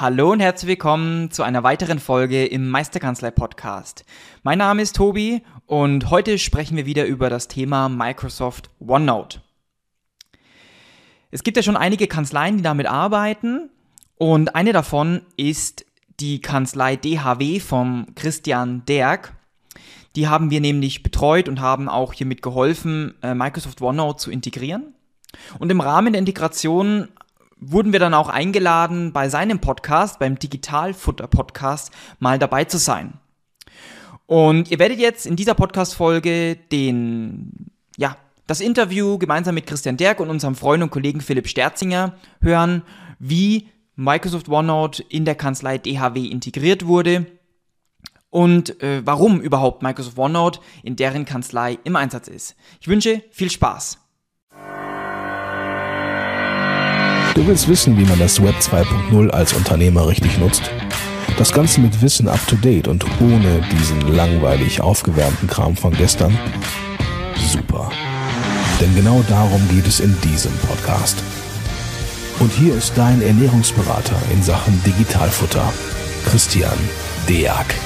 Hallo und herzlich willkommen zu einer weiteren Folge im Meisterkanzlei Podcast. Mein Name ist Tobi und heute sprechen wir wieder über das Thema Microsoft OneNote. Es gibt ja schon einige Kanzleien, die damit arbeiten und eine davon ist die Kanzlei DHW vom Christian Derg. Die haben wir nämlich betreut und haben auch hiermit geholfen, äh, Microsoft OneNote zu integrieren. Und im Rahmen der Integration wurden wir dann auch eingeladen, bei seinem Podcast, beim Digitalfutter Podcast, mal dabei zu sein. Und ihr werdet jetzt in dieser Podcast-Folge den, ja, das Interview gemeinsam mit Christian Derk und unserem Freund und Kollegen Philipp Sterzinger hören, wie Microsoft OneNote in der Kanzlei DHW integriert wurde und äh, warum überhaupt Microsoft OneNote in deren Kanzlei im Einsatz ist. Ich wünsche viel Spaß. Du willst wissen, wie man das Web 2.0 als Unternehmer richtig nutzt? Das Ganze mit Wissen up to date und ohne diesen langweilig aufgewärmten Kram von gestern? Super. Denn genau darum geht es in diesem Podcast. Und hier ist dein Ernährungsberater in Sachen Digitalfutter, Christian Deak.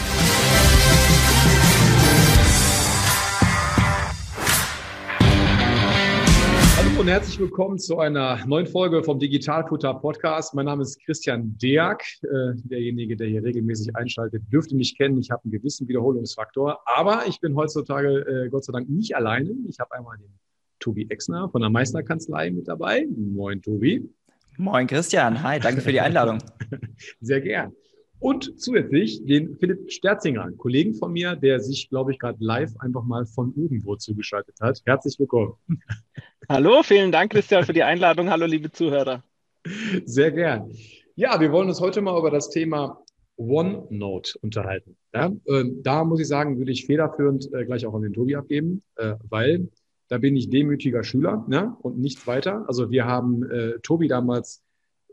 Und herzlich willkommen zu einer neuen Folge vom Digitalfutter Podcast. Mein Name ist Christian Deak. Äh, derjenige, der hier regelmäßig einschaltet, dürfte mich kennen. Ich habe einen gewissen Wiederholungsfaktor, aber ich bin heutzutage äh, Gott sei Dank nicht alleine. Ich habe einmal den Tobi Exner von der Meisterkanzlei mit dabei. Moin, Tobi. Moin, Christian. Hi, danke für die Einladung. Sehr gern. Und zusätzlich den Philipp Sterzinger, einen Kollegen von mir, der sich, glaube ich, gerade live einfach mal von irgendwo zugeschaltet hat. Herzlich willkommen. Hallo, vielen Dank, Christian, für die Einladung. Hallo, liebe Zuhörer. Sehr gern. Ja, wir wollen uns heute mal über das Thema OneNote unterhalten. Ja, äh, da muss ich sagen, würde ich federführend äh, gleich auch an den Tobi abgeben, äh, weil da bin ich demütiger Schüler ne, und nichts weiter. Also wir haben äh, Tobi damals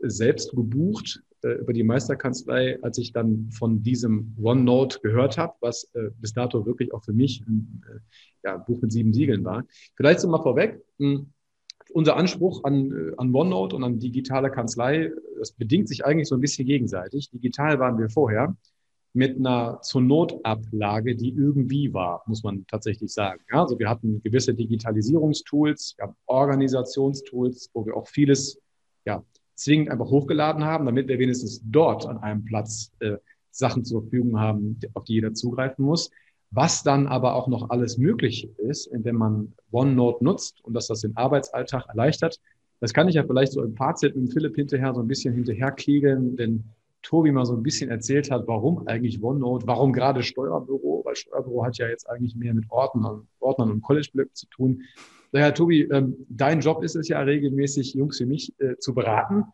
selbst gebucht äh, über die Meisterkanzlei, als ich dann von diesem OneNote gehört habe, was äh, bis dato wirklich auch für mich ein äh, ja, Buch mit sieben Siegeln war. Vielleicht so mal vorweg. Hm, unser Anspruch an, äh, an OneNote und an digitale Kanzlei, das bedingt sich eigentlich so ein bisschen gegenseitig. Digital waren wir vorher mit einer zur Notablage, die irgendwie war, muss man tatsächlich sagen. Ja, also wir hatten gewisse Digitalisierungstools, wir haben Organisationstools, wo wir auch vieles ja, zwingend einfach hochgeladen haben, damit wir wenigstens dort an einem Platz äh, Sachen zur Verfügung haben, auf die jeder zugreifen muss. Was dann aber auch noch alles möglich ist, wenn man OneNote nutzt und dass das den Arbeitsalltag erleichtert, das kann ich ja vielleicht so im Fazit mit Philipp hinterher so ein bisschen hinterherkegeln, denn Tobi mal so ein bisschen erzählt hat, warum eigentlich OneNote, warum gerade Steuerbüro, weil Steuerbüro hat ja jetzt eigentlich mehr mit Ordnern, Ordnern und College-Blöcken zu tun. Daher, Tobi, ähm, dein Job ist es ja regelmäßig, Jungs wie mich äh, zu beraten.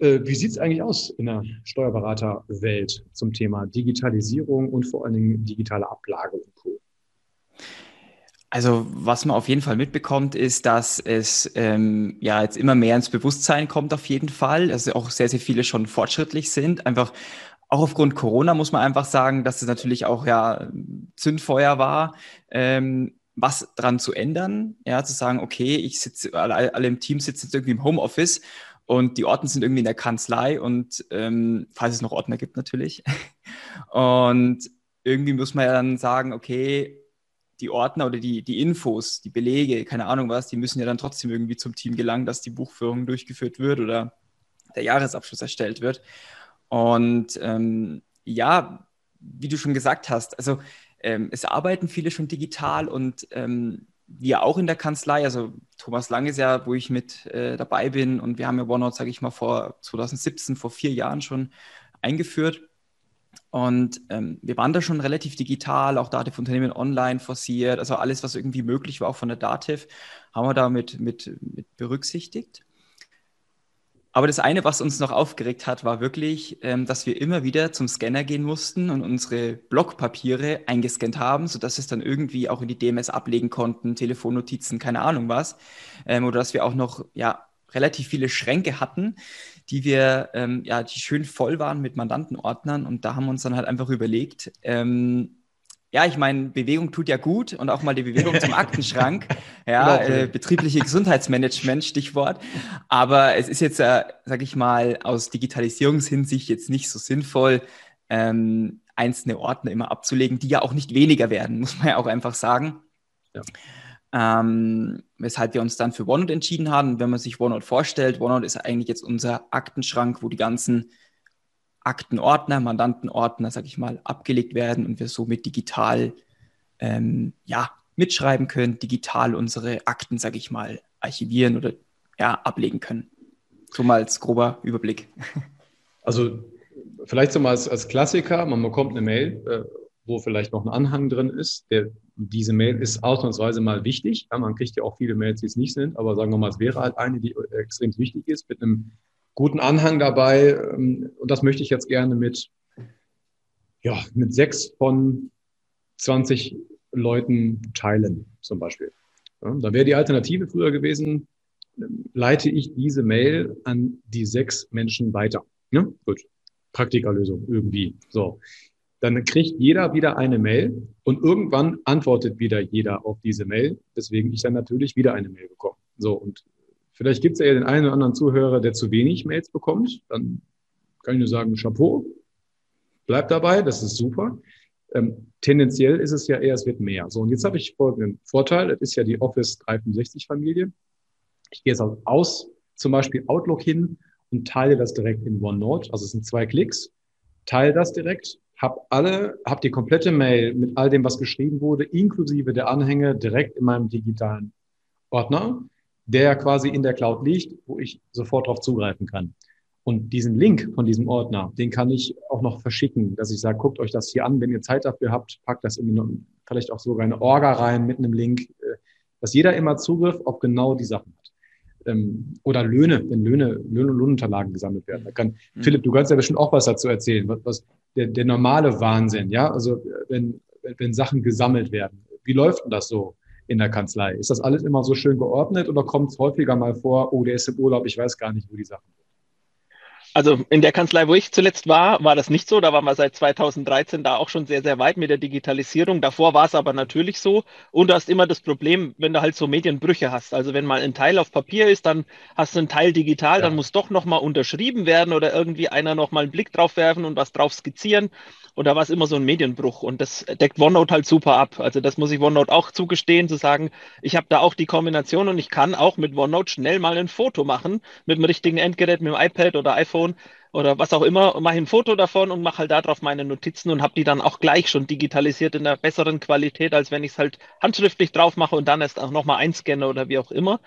Äh, wie sieht es eigentlich aus in der Steuerberaterwelt zum Thema Digitalisierung und vor allen Dingen digitale Ablage und Co.? Also was man auf jeden Fall mitbekommt, ist, dass es ähm, ja jetzt immer mehr ins Bewusstsein kommt auf jeden Fall. Also auch sehr, sehr viele schon fortschrittlich sind. Einfach auch aufgrund Corona muss man einfach sagen, dass es natürlich auch ja Zündfeuer war, ähm, was dran zu ändern, ja, zu sagen, okay, ich sitze, alle, alle im Team sitzen jetzt irgendwie im Homeoffice und die Ordner sind irgendwie in der Kanzlei und ähm, falls es noch Ordner gibt natürlich. und irgendwie muss man ja dann sagen, okay, die Ordner oder die, die Infos, die Belege, keine Ahnung was, die müssen ja dann trotzdem irgendwie zum Team gelangen, dass die Buchführung durchgeführt wird oder der Jahresabschluss erstellt wird. Und ähm, ja, wie du schon gesagt hast, also ähm, es arbeiten viele schon digital und ähm, wir auch in der Kanzlei, also Thomas Lang ist ja, wo ich mit äh, dabei bin und wir haben ja OneNote, sage ich mal, vor 2017, vor vier Jahren schon eingeführt. Und ähm, wir waren da schon relativ digital, auch Dativ Unternehmen online forciert, also alles, was irgendwie möglich war, auch von der Dativ, haben wir da mit, mit, mit berücksichtigt. Aber das eine, was uns noch aufgeregt hat, war wirklich, ähm, dass wir immer wieder zum Scanner gehen mussten und unsere Blockpapiere eingescannt haben, sodass wir es dann irgendwie auch in die DMS ablegen konnten, Telefonnotizen, keine Ahnung was. Ähm, oder dass wir auch noch ja, relativ viele Schränke hatten, die wir, ähm, ja, die schön voll waren mit Mandantenordnern. Und da haben wir uns dann halt einfach überlegt, ähm, ja, ich meine, Bewegung tut ja gut und auch mal die Bewegung zum Aktenschrank. Ja, genau. äh, betriebliche Gesundheitsmanagement, Stichwort. Aber es ist jetzt, äh, sag ich mal, aus Digitalisierungshinsicht jetzt nicht so sinnvoll, ähm, einzelne Ordner immer abzulegen, die ja auch nicht weniger werden, muss man ja auch einfach sagen. Ja. Ähm, weshalb wir uns dann für OneNote entschieden haben. Wenn man sich OneNote vorstellt, OneNote ist eigentlich jetzt unser Aktenschrank, wo die ganzen Aktenordner, Mandantenordner, sag ich mal, abgelegt werden und wir somit digital ähm, ja, mitschreiben können, digital unsere Akten, sag ich mal, archivieren oder ja, ablegen können. So mal als grober Überblick. Also vielleicht so mal als, als Klassiker, man bekommt eine Mail, äh, wo vielleicht noch ein Anhang drin ist. Der, diese Mail ist ausnahmsweise mal wichtig. Ja, man kriegt ja auch viele Mails, die es nicht sind, aber sagen wir mal, es wäre halt eine, die extrem wichtig ist, mit einem guten Anhang dabei. Ähm, und das möchte ich jetzt gerne mit, ja, mit sechs von 20 Leuten teilen, zum Beispiel. Ja, da wäre die Alternative früher gewesen, leite ich diese Mail an die sechs Menschen weiter. Ja, gut. Praktikerlösung irgendwie. So. Dann kriegt jeder wieder eine Mail und irgendwann antwortet wieder jeder auf diese Mail, weswegen ich dann natürlich wieder eine Mail bekomme. So, und vielleicht gibt es ja den einen oder anderen Zuhörer, der zu wenig Mails bekommt. Dann kann ich nur sagen, Chapeau, bleibt dabei, das ist super. Ähm, tendenziell ist es ja eher, es wird mehr. So, und jetzt habe ich folgenden Vorteil. Das ist ja die Office 365 Familie. Ich gehe jetzt aus, zum Beispiel Outlook hin und teile das direkt in OneNote. Also es sind zwei Klicks. Teile das direkt, hab alle, hab die komplette Mail mit all dem, was geschrieben wurde, inklusive der Anhänge direkt in meinem digitalen Ordner, der quasi in der Cloud liegt, wo ich sofort darauf zugreifen kann. Und diesen Link von diesem Ordner, den kann ich auch noch verschicken, dass ich sage, guckt euch das hier an, wenn ihr Zeit dafür habt, packt das in vielleicht auch sogar eine Orga rein mit einem Link, äh, dass jeder immer Zugriff auf genau die Sachen hat ähm, oder Löhne, wenn Löhne, Löhne und Lohnunterlagen gesammelt werden. Da kann, mhm. Philipp, du kannst ja bestimmt auch was dazu erzählen, was, was der, der normale Wahnsinn, ja, also wenn, wenn Sachen gesammelt werden. Wie läuft denn das so in der Kanzlei? Ist das alles immer so schön geordnet oder kommt es häufiger mal vor, oh, der ist im Urlaub, ich weiß gar nicht, wo die Sachen sind? Also in der Kanzlei, wo ich zuletzt war, war das nicht so. Da waren wir seit 2013 da auch schon sehr, sehr weit mit der Digitalisierung. Davor war es aber natürlich so. Und du hast immer das Problem, wenn du halt so Medienbrüche hast. Also wenn mal ein Teil auf Papier ist, dann hast du einen Teil digital, ja. dann muss doch nochmal unterschrieben werden oder irgendwie einer nochmal einen Blick drauf werfen und was drauf skizzieren. Und da war es immer so ein Medienbruch. Und das deckt OneNote halt super ab. Also das muss ich OneNote auch zugestehen, zu sagen, ich habe da auch die Kombination und ich kann auch mit OneNote schnell mal ein Foto machen mit dem richtigen Endgerät, mit dem iPad oder iPhone oder was auch immer, mache ein Foto davon und mache halt darauf meine Notizen und habe die dann auch gleich schon digitalisiert in einer besseren Qualität, als wenn ich es halt handschriftlich drauf mache und dann erst auch nochmal einscanne oder wie auch immer.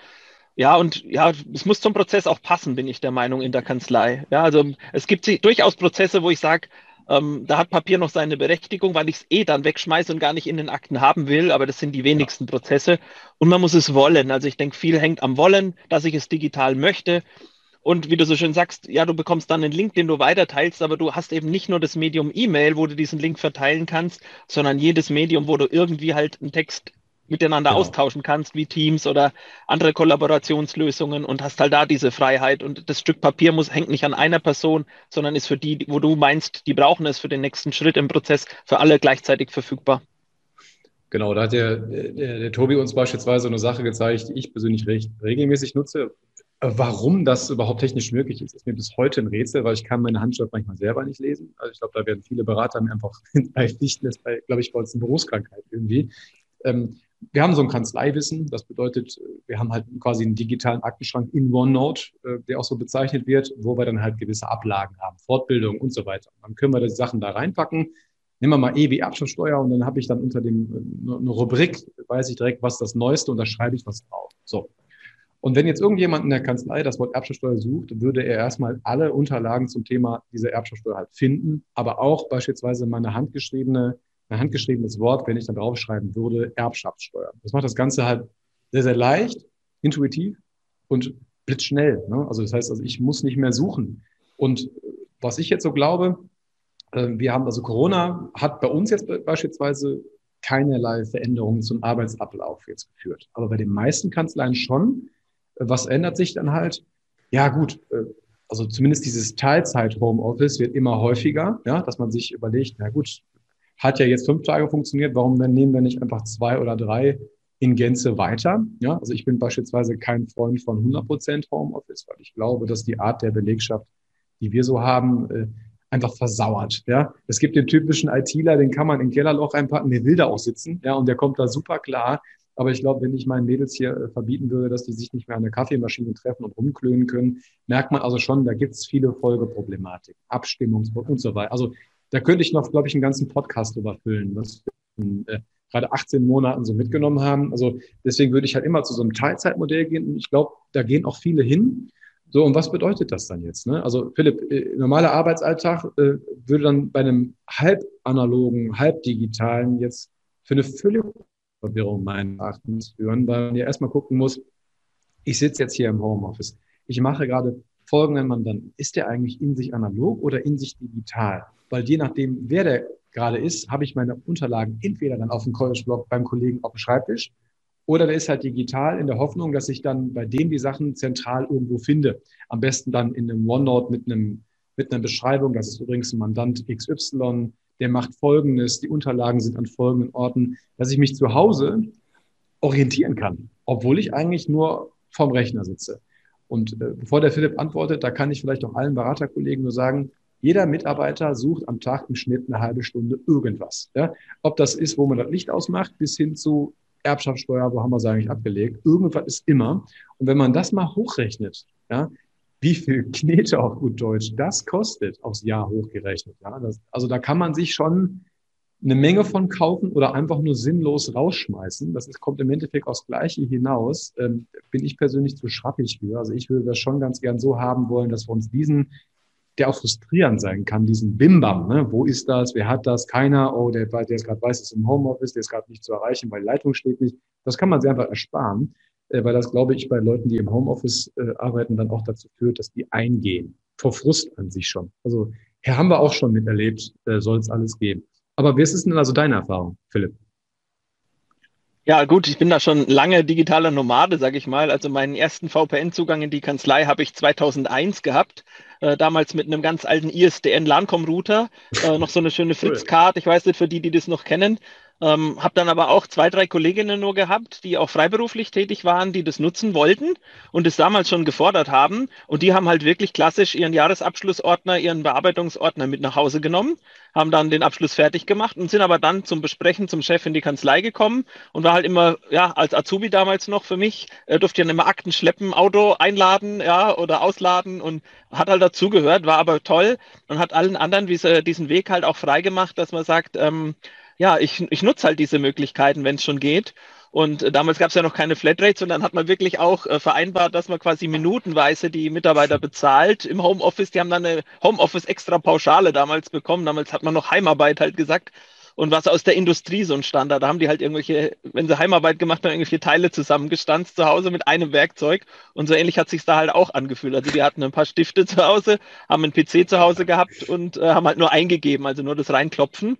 Ja, und ja, es muss zum Prozess auch passen, bin ich der Meinung, in der Kanzlei. Ja, also es gibt durchaus Prozesse, wo ich sage, ähm, da hat Papier noch seine Berechtigung, weil ich es eh dann wegschmeiße und gar nicht in den Akten haben will, aber das sind die wenigsten Prozesse. Und man muss es wollen. Also ich denke, viel hängt am Wollen, dass ich es digital möchte. Und wie du so schön sagst, ja, du bekommst dann einen Link, den du weiterteilst, aber du hast eben nicht nur das Medium E-Mail, wo du diesen Link verteilen kannst, sondern jedes Medium, wo du irgendwie halt einen Text miteinander genau. austauschen kannst, wie Teams oder andere Kollaborationslösungen und hast halt da diese Freiheit. Und das Stück Papier muss, hängt nicht an einer Person, sondern ist für die, wo du meinst, die brauchen es für den nächsten Schritt im Prozess, für alle gleichzeitig verfügbar. Genau, da hat der, der, der Tobi uns beispielsweise eine Sache gezeigt, die ich persönlich recht regelmäßig nutze. Warum das überhaupt technisch möglich ist, ist mir bis heute ein Rätsel, weil ich kann meine Handschrift manchmal selber nicht lesen. Also ich glaube, da werden viele Berater mir einfach nicht, das glaube ich, bei uns eine Berufskrankheit irgendwie. Ähm, wir haben so ein Kanzleiwissen. Das bedeutet, wir haben halt quasi einen digitalen Aktenschrank in OneNote, äh, der auch so bezeichnet wird, wo wir dann halt gewisse Ablagen haben, Fortbildung und so weiter. Dann können wir die Sachen da reinpacken. Nehmen wir mal E wie Erbschaftssteuer und dann habe ich dann unter dem äh, eine Rubrik, weiß ich direkt, was das Neueste und da schreibe ich was drauf. So. Und wenn jetzt irgendjemand in der Kanzlei das Wort Erbschaftssteuer sucht, würde er erstmal alle Unterlagen zum Thema dieser Erbschaftssteuer halt finden, aber auch beispielsweise meine handgeschriebene, ein handgeschriebenes Wort, wenn ich da draufschreiben würde, Erbschaftssteuer. Das macht das Ganze halt sehr, sehr leicht, intuitiv und blitzschnell. Ne? Also das heißt, also ich muss nicht mehr suchen. Und was ich jetzt so glaube, äh, wir haben also Corona hat bei uns jetzt beispielsweise keinerlei Veränderungen zum Arbeitsablauf jetzt geführt. Aber bei den meisten Kanzleien schon, was ändert sich dann halt? Ja, gut, äh, also zumindest dieses Teilzeit-Homeoffice wird immer häufiger, ja, dass man sich überlegt, na gut, hat ja jetzt fünf Tage funktioniert. Warum nehmen wir nicht einfach zwei oder drei in Gänze weiter? Ja, also ich bin beispielsweise kein Freund von 100 Prozent Homeoffice, weil ich glaube, dass die Art der Belegschaft, die wir so haben, äh, einfach versauert. Ja, es gibt den typischen ITler, den kann man in Kellerloch einpacken, der will da auch sitzen. Ja, und der kommt da super klar. Aber ich glaube, wenn ich meinen Mädels hier äh, verbieten würde, dass die sich nicht mehr an der Kaffeemaschine treffen und rumklönen können, merkt man also schon, da gibt es viele Folgeproblematiken, Abstimmungs- und so weiter. Also da könnte ich noch, glaube ich, einen ganzen Podcast drüber füllen, was wir äh, gerade 18 Monaten so mitgenommen haben. Also deswegen würde ich halt immer zu so einem Teilzeitmodell gehen. Und ich glaube, da gehen auch viele hin. So, und was bedeutet das dann jetzt? Ne? Also Philipp, äh, normaler Arbeitsalltag äh, würde dann bei einem halbanalogen, halbdigitalen jetzt für eine völlige Verwirrung meines Erachtens führen, weil man ja erstmal gucken muss, ich sitze jetzt hier im Homeoffice. Ich mache gerade folgenden Mandanten. Ist der eigentlich in sich analog oder in sich digital? Weil je nachdem, wer der gerade ist, habe ich meine Unterlagen entweder dann auf dem College-Blog beim Kollegen auf dem Schreibtisch oder der ist halt digital in der Hoffnung, dass ich dann bei dem die Sachen zentral irgendwo finde. Am besten dann in einem OneNote mit einem mit einer Beschreibung. Das ist übrigens ein Mandant XY der macht Folgendes, die Unterlagen sind an folgenden Orten, dass ich mich zu Hause orientieren kann, obwohl ich eigentlich nur vorm Rechner sitze. Und äh, bevor der Philipp antwortet, da kann ich vielleicht auch allen Beraterkollegen nur sagen, jeder Mitarbeiter sucht am Tag im Schnitt eine halbe Stunde irgendwas. Ja? Ob das ist, wo man das Licht ausmacht, bis hin zu Erbschaftssteuer, wo haben wir es eigentlich abgelegt. Irgendwas ist immer. Und wenn man das mal hochrechnet, ja, wie viel Knete auf gut Deutsch das kostet, aufs Jahr hochgerechnet. Ja? Das, also da kann man sich schon eine Menge von kaufen oder einfach nur sinnlos rausschmeißen. Das ist, kommt im Endeffekt aufs Gleiche hinaus. Ähm, bin ich persönlich zu schrappig für. Also ich würde das schon ganz gern so haben wollen, dass wir uns diesen, der auch frustrierend sein kann, diesen Bimbam, ne? wo ist das, wer hat das, keiner, oh, der, der ist gerade weiß, ist im Homeoffice, der ist gerade nicht zu erreichen, weil die Leitung steht nicht. Das kann man sich einfach ersparen weil das, glaube ich, bei Leuten, die im Homeoffice äh, arbeiten, dann auch dazu führt, dass die eingehen. Vor Frust an sich schon. Also hier haben wir auch schon miterlebt, äh, soll es alles geben. Aber wie ist es denn also deine Erfahrung, Philipp? Ja, gut, ich bin da schon lange digitaler Nomade, sage ich mal. Also meinen ersten VPN-Zugang in die Kanzlei habe ich 2001 gehabt. Äh, damals mit einem ganz alten ISDN LANCOM-Router. Äh, noch so eine schöne Fritz-Card. Ich weiß nicht, für die, die das noch kennen. Ähm, habe dann aber auch zwei, drei Kolleginnen nur gehabt, die auch freiberuflich tätig waren, die das nutzen wollten und es damals schon gefordert haben. Und die haben halt wirklich klassisch ihren Jahresabschlussordner, ihren Bearbeitungsordner mit nach Hause genommen, haben dann den Abschluss fertig gemacht und sind aber dann zum Besprechen zum Chef in die Kanzlei gekommen und war halt immer, ja, als Azubi damals noch für mich, äh, durfte ja immer Akten schleppen, Auto einladen, ja, oder ausladen und hat halt dazugehört, war aber toll und hat allen anderen diese, diesen Weg halt auch freigemacht, dass man sagt, ähm, ja, ich, ich nutze halt diese Möglichkeiten, wenn es schon geht. Und äh, damals gab es ja noch keine Flatrates und dann hat man wirklich auch äh, vereinbart, dass man quasi minutenweise die Mitarbeiter bezahlt im Homeoffice. Die haben dann eine Homeoffice extra Pauschale damals bekommen. Damals hat man noch Heimarbeit halt gesagt. Und was aus der Industrie so ein Standard. Da haben die halt irgendwelche, wenn sie Heimarbeit gemacht haben, irgendwelche Teile zusammengestanzt zu Hause mit einem Werkzeug. Und so ähnlich hat sich da halt auch angefühlt. Also die hatten ein paar Stifte zu Hause, haben einen PC zu Hause gehabt und äh, haben halt nur eingegeben, also nur das Reinklopfen.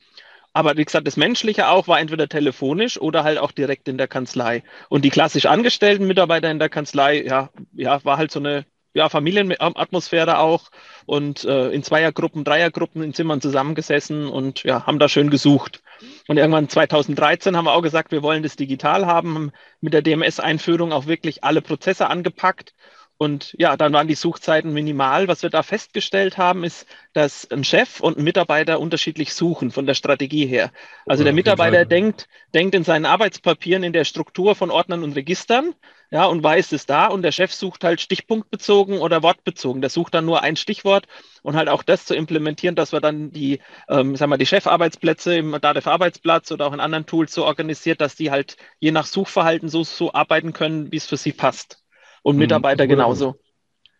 Aber wie gesagt, das Menschliche auch war entweder telefonisch oder halt auch direkt in der Kanzlei. Und die klassisch angestellten Mitarbeiter in der Kanzlei, ja, ja, war halt so eine ja, Familienatmosphäre auch und äh, in Zweiergruppen, Dreiergruppen in Zimmern zusammengesessen und ja, haben da schön gesucht. Und irgendwann 2013 haben wir auch gesagt, wir wollen das digital haben, haben mit der DMS-Einführung auch wirklich alle Prozesse angepackt und ja, dann waren die Suchzeiten minimal. Was wir da festgestellt haben, ist, dass ein Chef und ein Mitarbeiter unterschiedlich suchen von der Strategie her. Also ja, der Mitarbeiter denkt, denkt in seinen Arbeitspapieren in der Struktur von Ordnern und Registern, ja, und weiß es da. Und der Chef sucht halt stichpunktbezogen oder wortbezogen. Der sucht dann nur ein Stichwort und halt auch das zu implementieren, dass wir dann die, ähm, sagen wir, die Chefarbeitsplätze im DATEV Arbeitsplatz oder auch in anderen Tools so organisiert, dass die halt je nach Suchverhalten so, so arbeiten können, wie es für sie passt und mhm. Mitarbeiter genauso.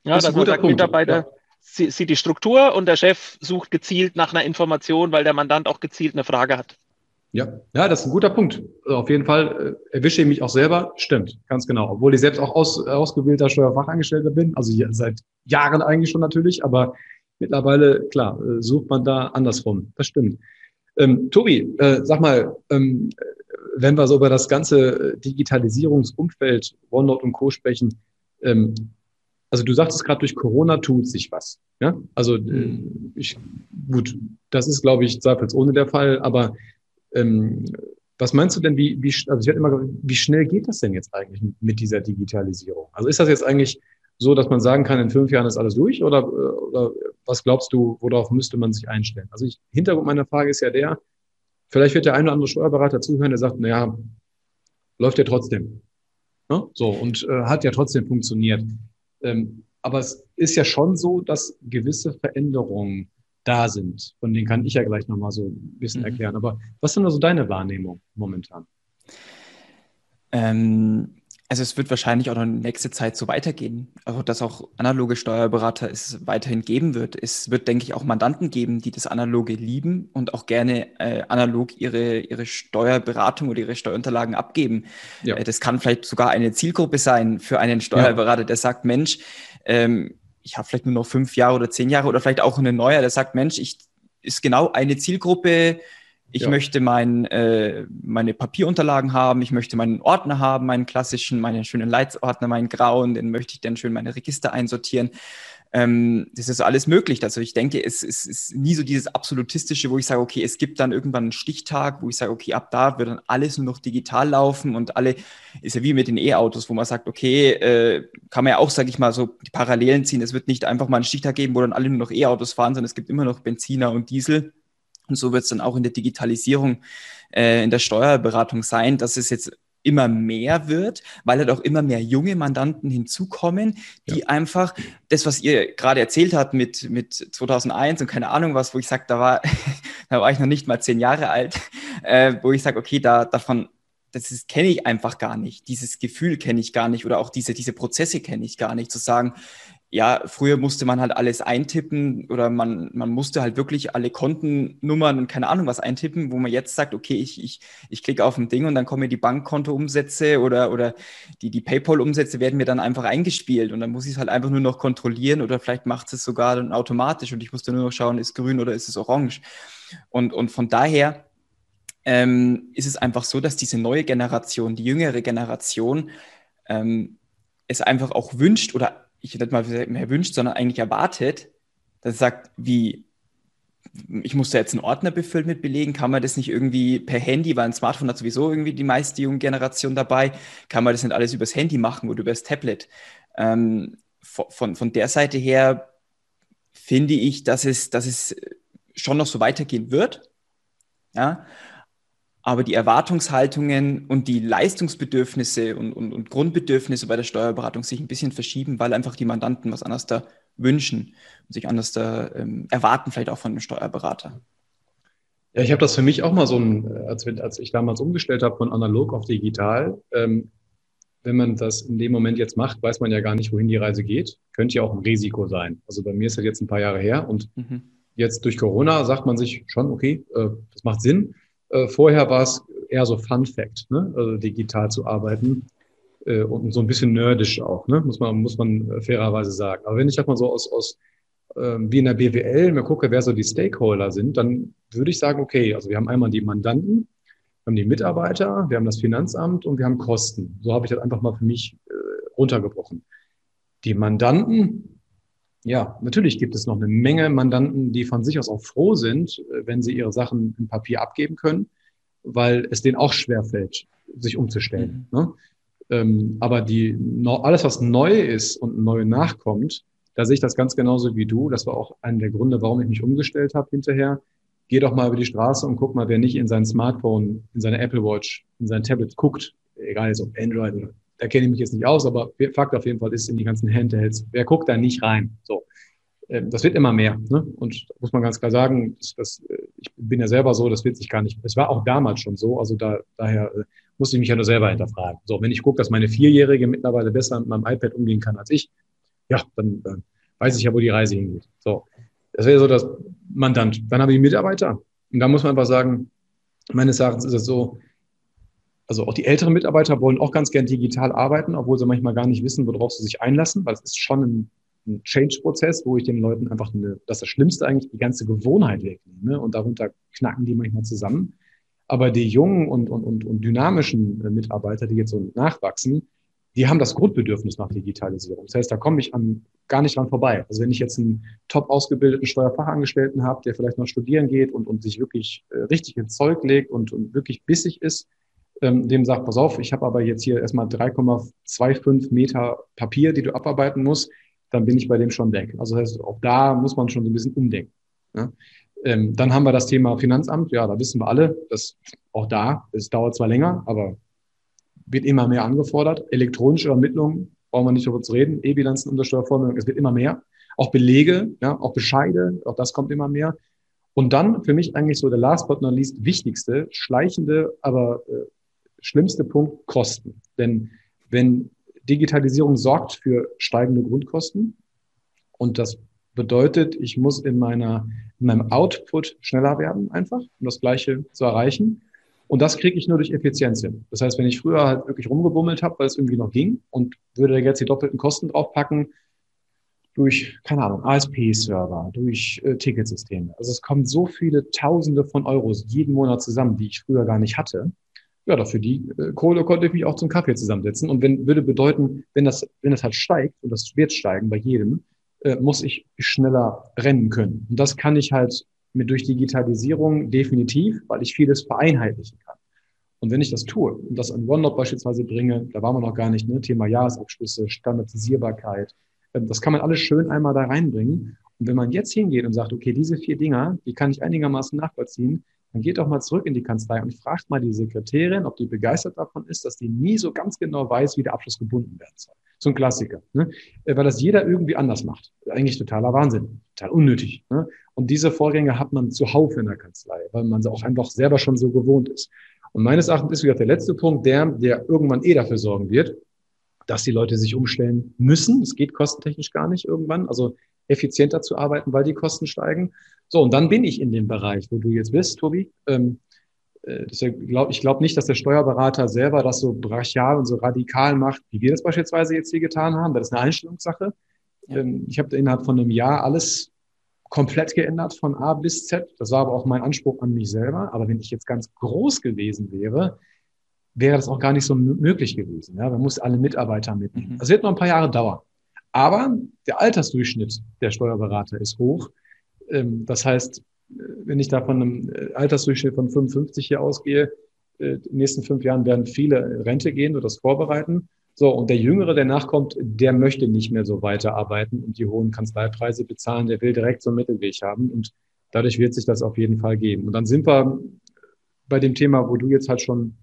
Ja, das ist ein guter sagt, Punkt. Mitarbeiter ja. sieht die Struktur und der Chef sucht gezielt nach einer Information, weil der Mandant auch gezielt eine Frage hat. Ja, ja, das ist ein guter Punkt. Also auf jeden Fall äh, erwische ich mich auch selber. Stimmt, ganz genau. Obwohl ich selbst auch aus, ausgebildeter Steuerfachangestellter bin, also seit Jahren eigentlich schon natürlich, aber mittlerweile, klar, äh, sucht man da andersrum. Das stimmt. Ähm, Tobi, äh, sag mal, ähm, wenn wir so über das ganze Digitalisierungsumfeld OneNote und Co. sprechen, ähm, also du sagtest gerade, durch Corona tut sich was. Ja? Also äh, ich, gut, das ist, glaube ich, zweifelsohne der Fall. Aber ähm, was meinst du denn, wie, wie, also ich immer, wie schnell geht das denn jetzt eigentlich mit dieser Digitalisierung? Also ist das jetzt eigentlich so, dass man sagen kann, in fünf Jahren ist alles durch oder, oder was glaubst du, worauf müsste man sich einstellen? Also ich, Hintergrund meiner Frage ist ja der, vielleicht wird der eine oder andere Steuerberater zuhören, der sagt, naja, läuft ja trotzdem. Ne? So, und äh, hat ja trotzdem funktioniert. Ähm, aber es ist ja schon so, dass gewisse Veränderungen da sind. Von denen kann ich ja gleich nochmal so ein bisschen mhm. erklären. Aber was sind also deine Wahrnehmung momentan? Ähm, also es wird wahrscheinlich auch noch in nächste Zeit so weitergehen. Also dass auch analoge Steuerberater es weiterhin geben wird. Es wird, denke ich, auch Mandanten geben, die das Analoge lieben und auch gerne äh, analog ihre, ihre Steuerberatung oder ihre Steuerunterlagen abgeben. Ja. Äh, das kann vielleicht sogar eine Zielgruppe sein für einen Steuerberater, ja. der sagt, Mensch, ähm, ich habe vielleicht nur noch fünf Jahre oder zehn Jahre oder vielleicht auch einen neuer, der sagt, Mensch, ich ist genau eine Zielgruppe, ich ja. möchte mein, äh, meine Papierunterlagen haben, ich möchte meinen Ordner haben, meinen klassischen, meinen schönen Leitsordner, meinen grauen, den möchte ich dann schön meine Register einsortieren. Ähm, das ist alles möglich. Also ich denke, es, es, ist nie so dieses absolutistische, wo ich sage, okay, es gibt dann irgendwann einen Stichtag, wo ich sage, okay, ab da wird dann alles nur noch digital laufen und alle, ist ja wie mit den E-Autos, wo man sagt, okay, äh, kann man ja auch, sage ich mal, so die Parallelen ziehen. Es wird nicht einfach mal einen Stichtag geben, wo dann alle nur noch E-Autos fahren, sondern es gibt immer noch Benziner und Diesel. Und so wird es dann auch in der Digitalisierung, äh, in der Steuerberatung sein, dass es jetzt immer mehr wird, weil halt auch immer mehr junge Mandanten hinzukommen, die ja. einfach das, was ihr gerade erzählt habt mit, mit 2001 und keine Ahnung was, wo ich sage, da war, da war ich noch nicht mal zehn Jahre alt, äh, wo ich sage, okay, da, davon, das kenne ich einfach gar nicht. Dieses Gefühl kenne ich gar nicht oder auch diese, diese Prozesse kenne ich gar nicht. Zu sagen, ja, früher musste man halt alles eintippen oder man, man musste halt wirklich alle Kontennummern und keine Ahnung was eintippen, wo man jetzt sagt, okay, ich, ich, ich klicke auf ein Ding und dann kommen mir die Bankkontoumsätze oder, oder die, die PayPal-Umsätze werden mir dann einfach eingespielt und dann muss ich es halt einfach nur noch kontrollieren oder vielleicht macht es sogar dann automatisch und ich musste nur noch schauen, ist grün oder ist es orange. Und, und von daher ähm, ist es einfach so, dass diese neue Generation, die jüngere Generation, ähm, es einfach auch wünscht oder ich nicht mal mehr wünscht, sondern eigentlich erwartet, dass er sagt, wie, ich muss da jetzt einen Ordner befüllen mit Belegen, kann man das nicht irgendwie per Handy, weil ein Smartphone hat sowieso irgendwie die meiste junge Generation dabei, kann man das nicht alles übers Handy machen oder übers Tablet. Ähm, von, von der Seite her finde ich, dass es, dass es schon noch so weitergehen wird. Ja, aber die Erwartungshaltungen und die Leistungsbedürfnisse und, und, und, Grundbedürfnisse bei der Steuerberatung sich ein bisschen verschieben, weil einfach die Mandanten was anderes da wünschen und sich anders da ähm, erwarten, vielleicht auch von einem Steuerberater. Ja, ich habe das für mich auch mal so ein, als, als ich damals umgestellt habe von analog auf digital, ähm, wenn man das in dem Moment jetzt macht, weiß man ja gar nicht, wohin die Reise geht. Könnte ja auch ein Risiko sein. Also bei mir ist das jetzt ein paar Jahre her und mhm. jetzt durch Corona sagt man sich schon, okay, äh, das macht Sinn äh, vorher war es eher so Fun Fact, ne? also digital zu arbeiten äh, und so ein bisschen nerdisch auch, ne? muss man muss man äh, fairerweise sagen. Aber wenn ich halt mal so aus aus ähm, wie in der BWL mir gucke, wer so die Stakeholder sind, dann würde ich sagen, okay, also wir haben einmal die Mandanten, wir haben die Mitarbeiter, wir haben das Finanzamt und wir haben Kosten. So habe ich das einfach mal für mich äh, runtergebrochen. Die Mandanten, ja, natürlich gibt es noch eine Menge Mandanten, die von sich aus auch froh sind, äh, wenn sie ihre Sachen im Papier abgeben können, weil es denen auch schwerfällt, sich umzustellen. Mhm. Ne? Ähm, aber die, alles, was neu ist und neu nachkommt, da sehe ich das ganz genauso wie du. Das war auch einer der Gründe, warum ich mich umgestellt habe hinterher. Geh doch mal über die Straße und guck mal, wer nicht in sein Smartphone, in seine Apple Watch, in sein Tablet guckt, egal jetzt ob Android oder da kenne ich mich jetzt nicht aus, aber Fakt auf jeden Fall ist in die ganzen Handhelds, wer guckt da nicht rein? So. Ähm, das wird immer mehr. Ne? Und muss man ganz klar sagen, das, das, äh, ich bin ja selber so, das wird sich gar nicht, es war auch damals schon so, also da, daher äh, musste ich mich ja nur selber hinterfragen. So, wenn ich gucke, dass meine Vierjährige mittlerweile besser mit meinem iPad umgehen kann als ich, ja, dann äh, weiß ich ja, wo die Reise hingeht. So, das wäre so das Mandant. Dann habe ich Mitarbeiter. Und da muss man einfach sagen, meines Erachtens ist es so, also auch die älteren Mitarbeiter wollen auch ganz gern digital arbeiten, obwohl sie manchmal gar nicht wissen, worauf sie sich einlassen, weil es ist schon ein, ein Change-Prozess, wo ich den Leuten einfach eine, das ist das Schlimmste eigentlich, die ganze Gewohnheit wegnehme und darunter knacken die manchmal zusammen. Aber die jungen und, und, und, und dynamischen Mitarbeiter, die jetzt so nachwachsen, die haben das Grundbedürfnis nach Digitalisierung. Das heißt, da komme ich an, gar nicht dran vorbei. Also wenn ich jetzt einen top ausgebildeten Steuerfachangestellten habe, der vielleicht noch studieren geht und, und sich wirklich äh, richtig ins Zeug legt und, und wirklich bissig ist, ähm, dem sagt, pass auf, ich habe aber jetzt hier erstmal 3,25 Meter Papier, die du abarbeiten musst, dann bin ich bei dem schon weg. Also das heißt, auch da muss man schon so ein bisschen umdenken. Ja? Ähm, dann haben wir das Thema Finanzamt. Ja, da wissen wir alle, dass auch da, es dauert zwar länger, aber wird immer mehr angefordert. Elektronische Ermittlungen, brauchen wir nicht darüber zu reden. E-Bilanzen, Untersteuervormeldung, es wird immer mehr. Auch Belege, ja, auch Bescheide, auch das kommt immer mehr. Und dann für mich eigentlich so der last but not least wichtigste, schleichende, aber äh, schlimmste Punkt, Kosten. Denn wenn Digitalisierung sorgt für steigende Grundkosten und das bedeutet, ich muss in meiner in meinem Output schneller werden, einfach, um das Gleiche zu erreichen. Und das kriege ich nur durch Effizienz hin. Das heißt, wenn ich früher halt wirklich rumgebummelt habe, weil es irgendwie noch ging und würde jetzt die doppelten Kosten draufpacken, durch, keine Ahnung, ASP-Server, durch äh, Ticketsysteme. Also es kommen so viele Tausende von Euros jeden Monat zusammen, die ich früher gar nicht hatte. Ja, dafür die äh, Kohle konnte ich mich auch zum Kaffee zusammensetzen. Und wenn, würde bedeuten, wenn das, wenn das halt steigt, und das wird steigen bei jedem, äh, muss ich schneller rennen können. Und das kann ich halt mit durch Digitalisierung definitiv, weil ich vieles vereinheitlichen kann. Und wenn ich das tue und das an OneNote beispielsweise bringe, da waren wir noch gar nicht, ne, Thema Jahresabschlüsse, Standardisierbarkeit, äh, das kann man alles schön einmal da reinbringen. Und wenn man jetzt hingeht und sagt, okay, diese vier Dinger, die kann ich einigermaßen nachvollziehen, dann geht doch mal zurück in die Kanzlei und fragt mal die Sekretärin, ob die begeistert davon ist, dass die nie so ganz genau weiß, wie der Abschluss gebunden werden soll. So ein Klassiker, ne? Äh, weil das jeder irgendwie anders macht. Eigentlich totaler Wahnsinn, total unnötig. Ne? Und diese Vorgänge hat man zuhauf in der Kanzlei, weil man sie auch einfach selber schon so gewohnt ist. Und meines Erachtens ist wieder der letzte Punkt der, der irgendwann eh dafür sorgen wird, dass die Leute sich umstellen müssen. Es geht kostentechnisch gar nicht irgendwann. Also effizienter zu arbeiten, weil die Kosten steigen. So, und dann bin ich in dem Bereich, wo du jetzt bist, Tobi. Ähm, äh, glaub, ich glaube nicht, dass der Steuerberater selber das so brachial und so radikal macht, wie wir das beispielsweise jetzt hier getan haben. Das ist eine Einstellungssache. Ja. Ähm, ich habe innerhalb von einem Jahr alles komplett geändert von A bis Z. Das war aber auch mein Anspruch an mich selber. Aber wenn ich jetzt ganz groß gewesen wäre, wäre das auch gar nicht so möglich gewesen. Ja, man muss alle Mitarbeiter mitnehmen. Mhm. Das wird noch ein paar Jahre dauern. Aber der Altersdurchschnitt der Steuerberater ist hoch. Ähm, das heißt, wenn ich da von einem äh, Altersdurchschnitt von 55 hier ausgehe, äh, in den nächsten fünf Jahren werden viele Rente gehen oder das vorbereiten. So, und der Jüngere, der nachkommt, der möchte nicht mehr so weiterarbeiten und die hohen Kanzleipreise bezahlen, der will direkt so einen Mittelweg haben und dadurch wird sich das auf jeden Fall geben. Und dann sind wir bei dem Thema, wo du jetzt halt schon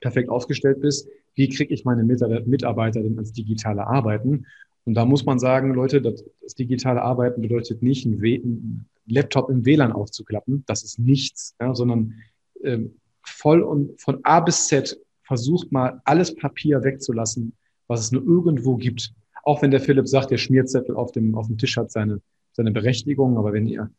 perfekt aufgestellt bist, wie kriege ich meine Mitarbeiter denn ans digitale Arbeiten? Und da muss man sagen, Leute, das, das digitale Arbeiten bedeutet nicht, einen, Laptop im WLAN aufzuklappen. Das ist nichts, ja, sondern ähm, voll und von A bis Z versucht mal alles Papier wegzulassen, was es nur irgendwo gibt. Auch wenn der Philipp sagt, der Schmierzettel auf dem, auf dem Tisch hat seine, seine Berechtigung, aber wenn ihr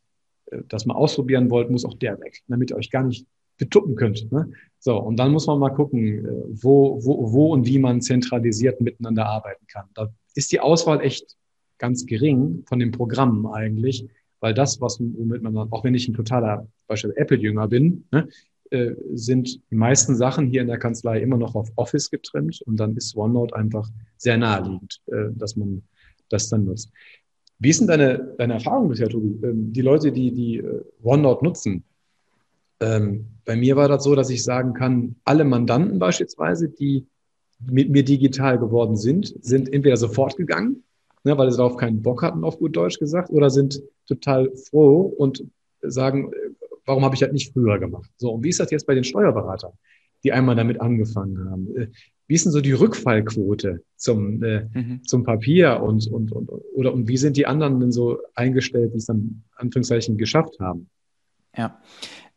äh, das mal ausprobieren wollt, muss auch der weg, damit ihr euch gar nicht betuppen könnt. Ne? So, und dann muss man mal gucken, äh, wo, wo, wo und wie man zentralisiert miteinander arbeiten kann. Da ist die Auswahl echt ganz gering von den Programmen eigentlich, weil das, was womit man, auch wenn ich ein totaler beispielsweise Apple-Jünger bin, ne, äh, sind die meisten Sachen hier in der Kanzlei immer noch auf Office getrimmt und dann ist OneNote einfach sehr naheliegend, äh, dass man das dann nutzt. Wie ist denn deine, deine Erfahrung bisher, Tobi? Ähm, die Leute, die, die OneNote nutzen, ähm, bei mir war das so, dass ich sagen kann, alle Mandanten beispielsweise, die mit mir digital geworden sind, sind entweder sofort gegangen, ne, weil sie darauf keinen Bock hatten, auf gut Deutsch gesagt, oder sind total froh und sagen, warum habe ich das nicht früher gemacht? So, und wie ist das jetzt bei den Steuerberatern, die einmal damit angefangen haben? Äh, wie ist denn so die Rückfallquote zum, äh, mhm. zum Papier und, und, und, oder, und wie sind die anderen denn so eingestellt, die es dann Anführungszeichen geschafft haben? Ja,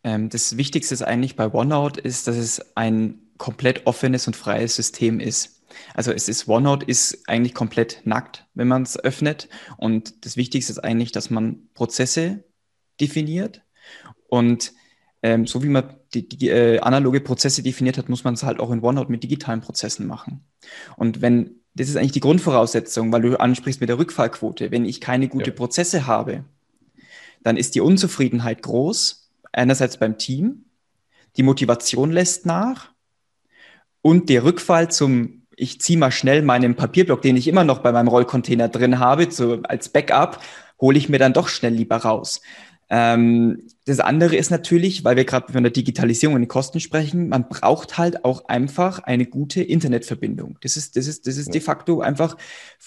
das Wichtigste ist eigentlich bei OneNote ist, dass es ein komplett offenes und freies System ist. Also es ist OneNote ist eigentlich komplett nackt, wenn man es öffnet. Und das Wichtigste ist eigentlich, dass man Prozesse definiert. Und ähm, so wie man die, die äh, analoge Prozesse definiert hat, muss man es halt auch in OneNote mit digitalen Prozessen machen. Und wenn das ist eigentlich die Grundvoraussetzung, weil du ansprichst mit der Rückfallquote. Wenn ich keine gute ja. Prozesse habe, dann ist die Unzufriedenheit groß. Einerseits beim Team, die Motivation lässt nach und der Rückfall zum ich ziehe mal schnell meinen Papierblock, den ich immer noch bei meinem Rollcontainer drin habe, so als Backup, hole ich mir dann doch schnell lieber raus. Ähm, das andere ist natürlich, weil wir gerade von der Digitalisierung und den Kosten sprechen, man braucht halt auch einfach eine gute Internetverbindung. Das ist, das ist, das ist de facto einfach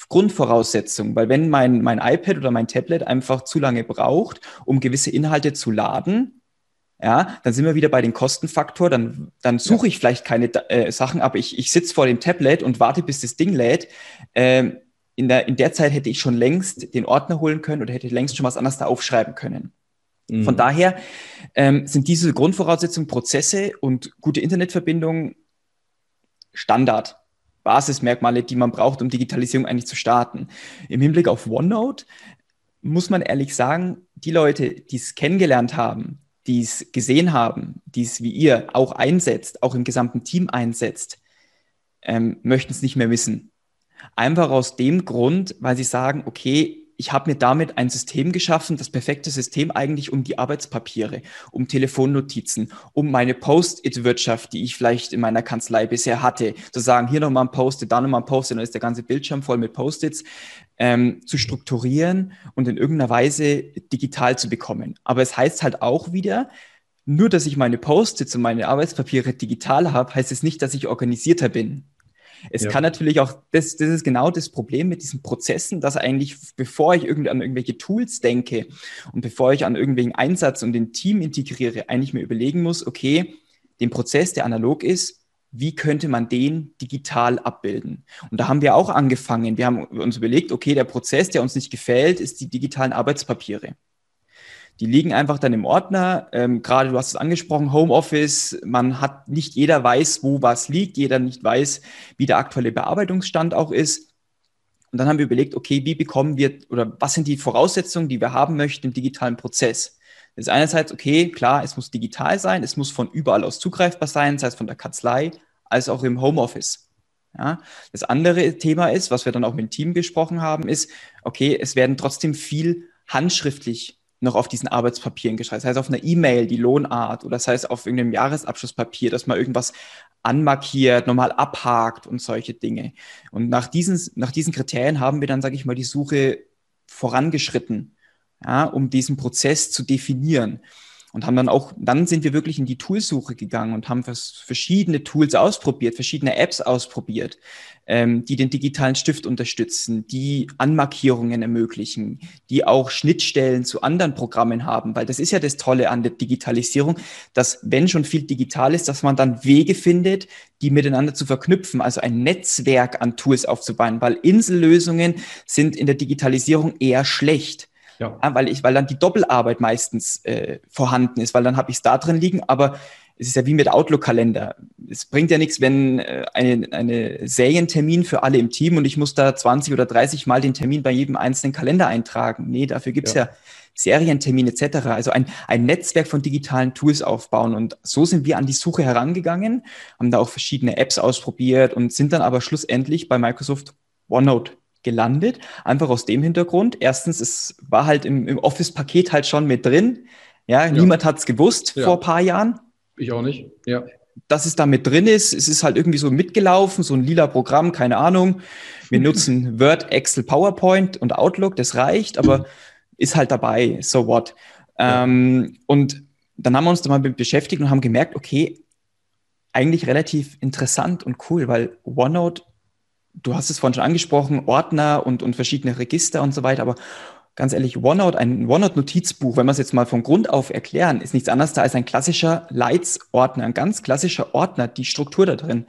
Grundvoraussetzung, weil wenn mein, mein iPad oder mein Tablet einfach zu lange braucht, um gewisse Inhalte zu laden, ja, dann sind wir wieder bei den Kostenfaktor, dann, dann suche ja. ich vielleicht keine äh, Sachen, aber ich, ich sitze vor dem Tablet und warte, bis das Ding lädt. Ähm, in, der, in der Zeit hätte ich schon längst den Ordner holen können oder hätte längst schon was anderes da aufschreiben können. Mhm. Von daher ähm, sind diese Grundvoraussetzungen, Prozesse und gute Internetverbindungen Standard. Basismerkmale, die man braucht, um Digitalisierung eigentlich zu starten. Im Hinblick auf OneNote muss man ehrlich sagen, die Leute, die es kennengelernt haben, die es gesehen haben, die es wie ihr auch einsetzt, auch im gesamten Team einsetzt, ähm, möchten es nicht mehr wissen. Einfach aus dem Grund, weil sie sagen, okay, ich habe mir damit ein System geschaffen, das perfekte System eigentlich um die Arbeitspapiere, um Telefonnotizen, um meine Post-it-Wirtschaft, die ich vielleicht in meiner Kanzlei bisher hatte, zu sagen, hier nochmal ein Post-it, da nochmal ein Post-it, dann ist der ganze Bildschirm voll mit Post-its, ähm, zu strukturieren und in irgendeiner Weise digital zu bekommen. Aber es heißt halt auch wieder, nur dass ich meine Post-its und meine Arbeitspapiere digital habe, heißt es nicht, dass ich organisierter bin. Es ja. kann natürlich auch, das, das ist genau das Problem mit diesen Prozessen, dass eigentlich, bevor ich irgendwie an irgendwelche Tools denke und bevor ich an irgendwelchen Einsatz und den Team integriere, eigentlich mir überlegen muss, okay, den Prozess, der analog ist, wie könnte man den digital abbilden? Und da haben wir auch angefangen. Wir haben uns überlegt, okay, der Prozess, der uns nicht gefällt, ist die digitalen Arbeitspapiere. Die liegen einfach dann im Ordner. Ähm, gerade du hast es angesprochen, Homeoffice. Man hat nicht jeder weiß, wo was liegt, jeder nicht weiß, wie der aktuelle Bearbeitungsstand auch ist. Und dann haben wir überlegt, okay, wie bekommen wir oder was sind die Voraussetzungen, die wir haben möchten im digitalen Prozess? Das ist einerseits, okay, klar, es muss digital sein, es muss von überall aus zugreifbar sein, sei es von der Kanzlei als auch im Homeoffice. Ja, das andere Thema ist, was wir dann auch mit dem Team gesprochen haben, ist, okay, es werden trotzdem viel handschriftlich noch auf diesen Arbeitspapieren geschrieben. Das heißt auf einer E-Mail, die Lohnart oder das heißt auf irgendeinem Jahresabschlusspapier, dass man irgendwas anmarkiert, nochmal abhakt und solche Dinge. Und nach diesen, nach diesen Kriterien haben wir dann, sage ich mal, die Suche vorangeschritten, ja, um diesen Prozess zu definieren und haben dann auch, dann sind wir wirklich in die Toolsuche gegangen und haben verschiedene Tools ausprobiert, verschiedene Apps ausprobiert, ähm, die den digitalen Stift unterstützen, die Anmarkierungen ermöglichen, die auch Schnittstellen zu anderen Programmen haben, weil das ist ja das Tolle an der Digitalisierung, dass wenn schon viel digital ist, dass man dann Wege findet, die miteinander zu verknüpfen, also ein Netzwerk an Tools aufzubauen, weil Insellösungen sind in der Digitalisierung eher schlecht ja. weil ich, weil dann die Doppelarbeit meistens äh, vorhanden ist, weil dann habe ich es da drin liegen, aber es ist ja wie mit Outlook-Kalender. Es bringt ja nichts, wenn äh, eine, eine Serientermin für alle im Team und ich muss da 20 oder 30 Mal den Termin bei jedem einzelnen Kalender eintragen. Nee, dafür gibt's ja. ja Serientermin etc. Also ein, ein Netzwerk von digitalen Tools aufbauen. Und so sind wir an die Suche herangegangen, haben da auch verschiedene Apps ausprobiert und sind dann aber schlussendlich bei Microsoft OneNote gelandet. Einfach aus dem Hintergrund. Erstens, es war halt im, im Office-Paket halt schon mit drin. Ja, ja. niemand hat es gewusst ja. vor ein paar Jahren. Ich auch nicht, ja. Dass es da mit drin ist, es ist halt irgendwie so mitgelaufen, so ein lila Programm, keine Ahnung. Wir nutzen Word, Excel, PowerPoint und Outlook, das reicht, aber ist halt dabei, so what. Ja. Ähm, und dann haben wir uns da mal mit beschäftigt und haben gemerkt, okay, eigentlich relativ interessant und cool, weil OneNote du hast es vorhin schon angesprochen, Ordner und, und verschiedene Register und so weiter, aber ganz ehrlich, OneNote, ein OneNote-Notizbuch, wenn wir es jetzt mal von Grund auf erklären, ist nichts anderes da als ein klassischer Leitsordner, ein ganz klassischer Ordner, die Struktur da drin.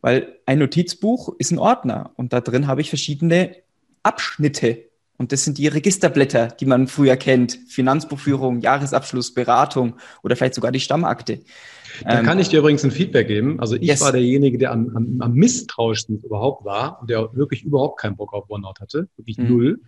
Weil ein Notizbuch ist ein Ordner und da drin habe ich verschiedene Abschnitte. Und das sind die Registerblätter, die man früher kennt. Finanzbuchführung, Jahresabschluss, Beratung oder vielleicht sogar die Stammakte. Da ähm, kann ich dir übrigens ein Feedback geben. Also ich yes. war derjenige, der am, am, am misstrauischsten überhaupt war und der wirklich überhaupt keinen Bock auf OneNote hatte. Wirklich mhm. null.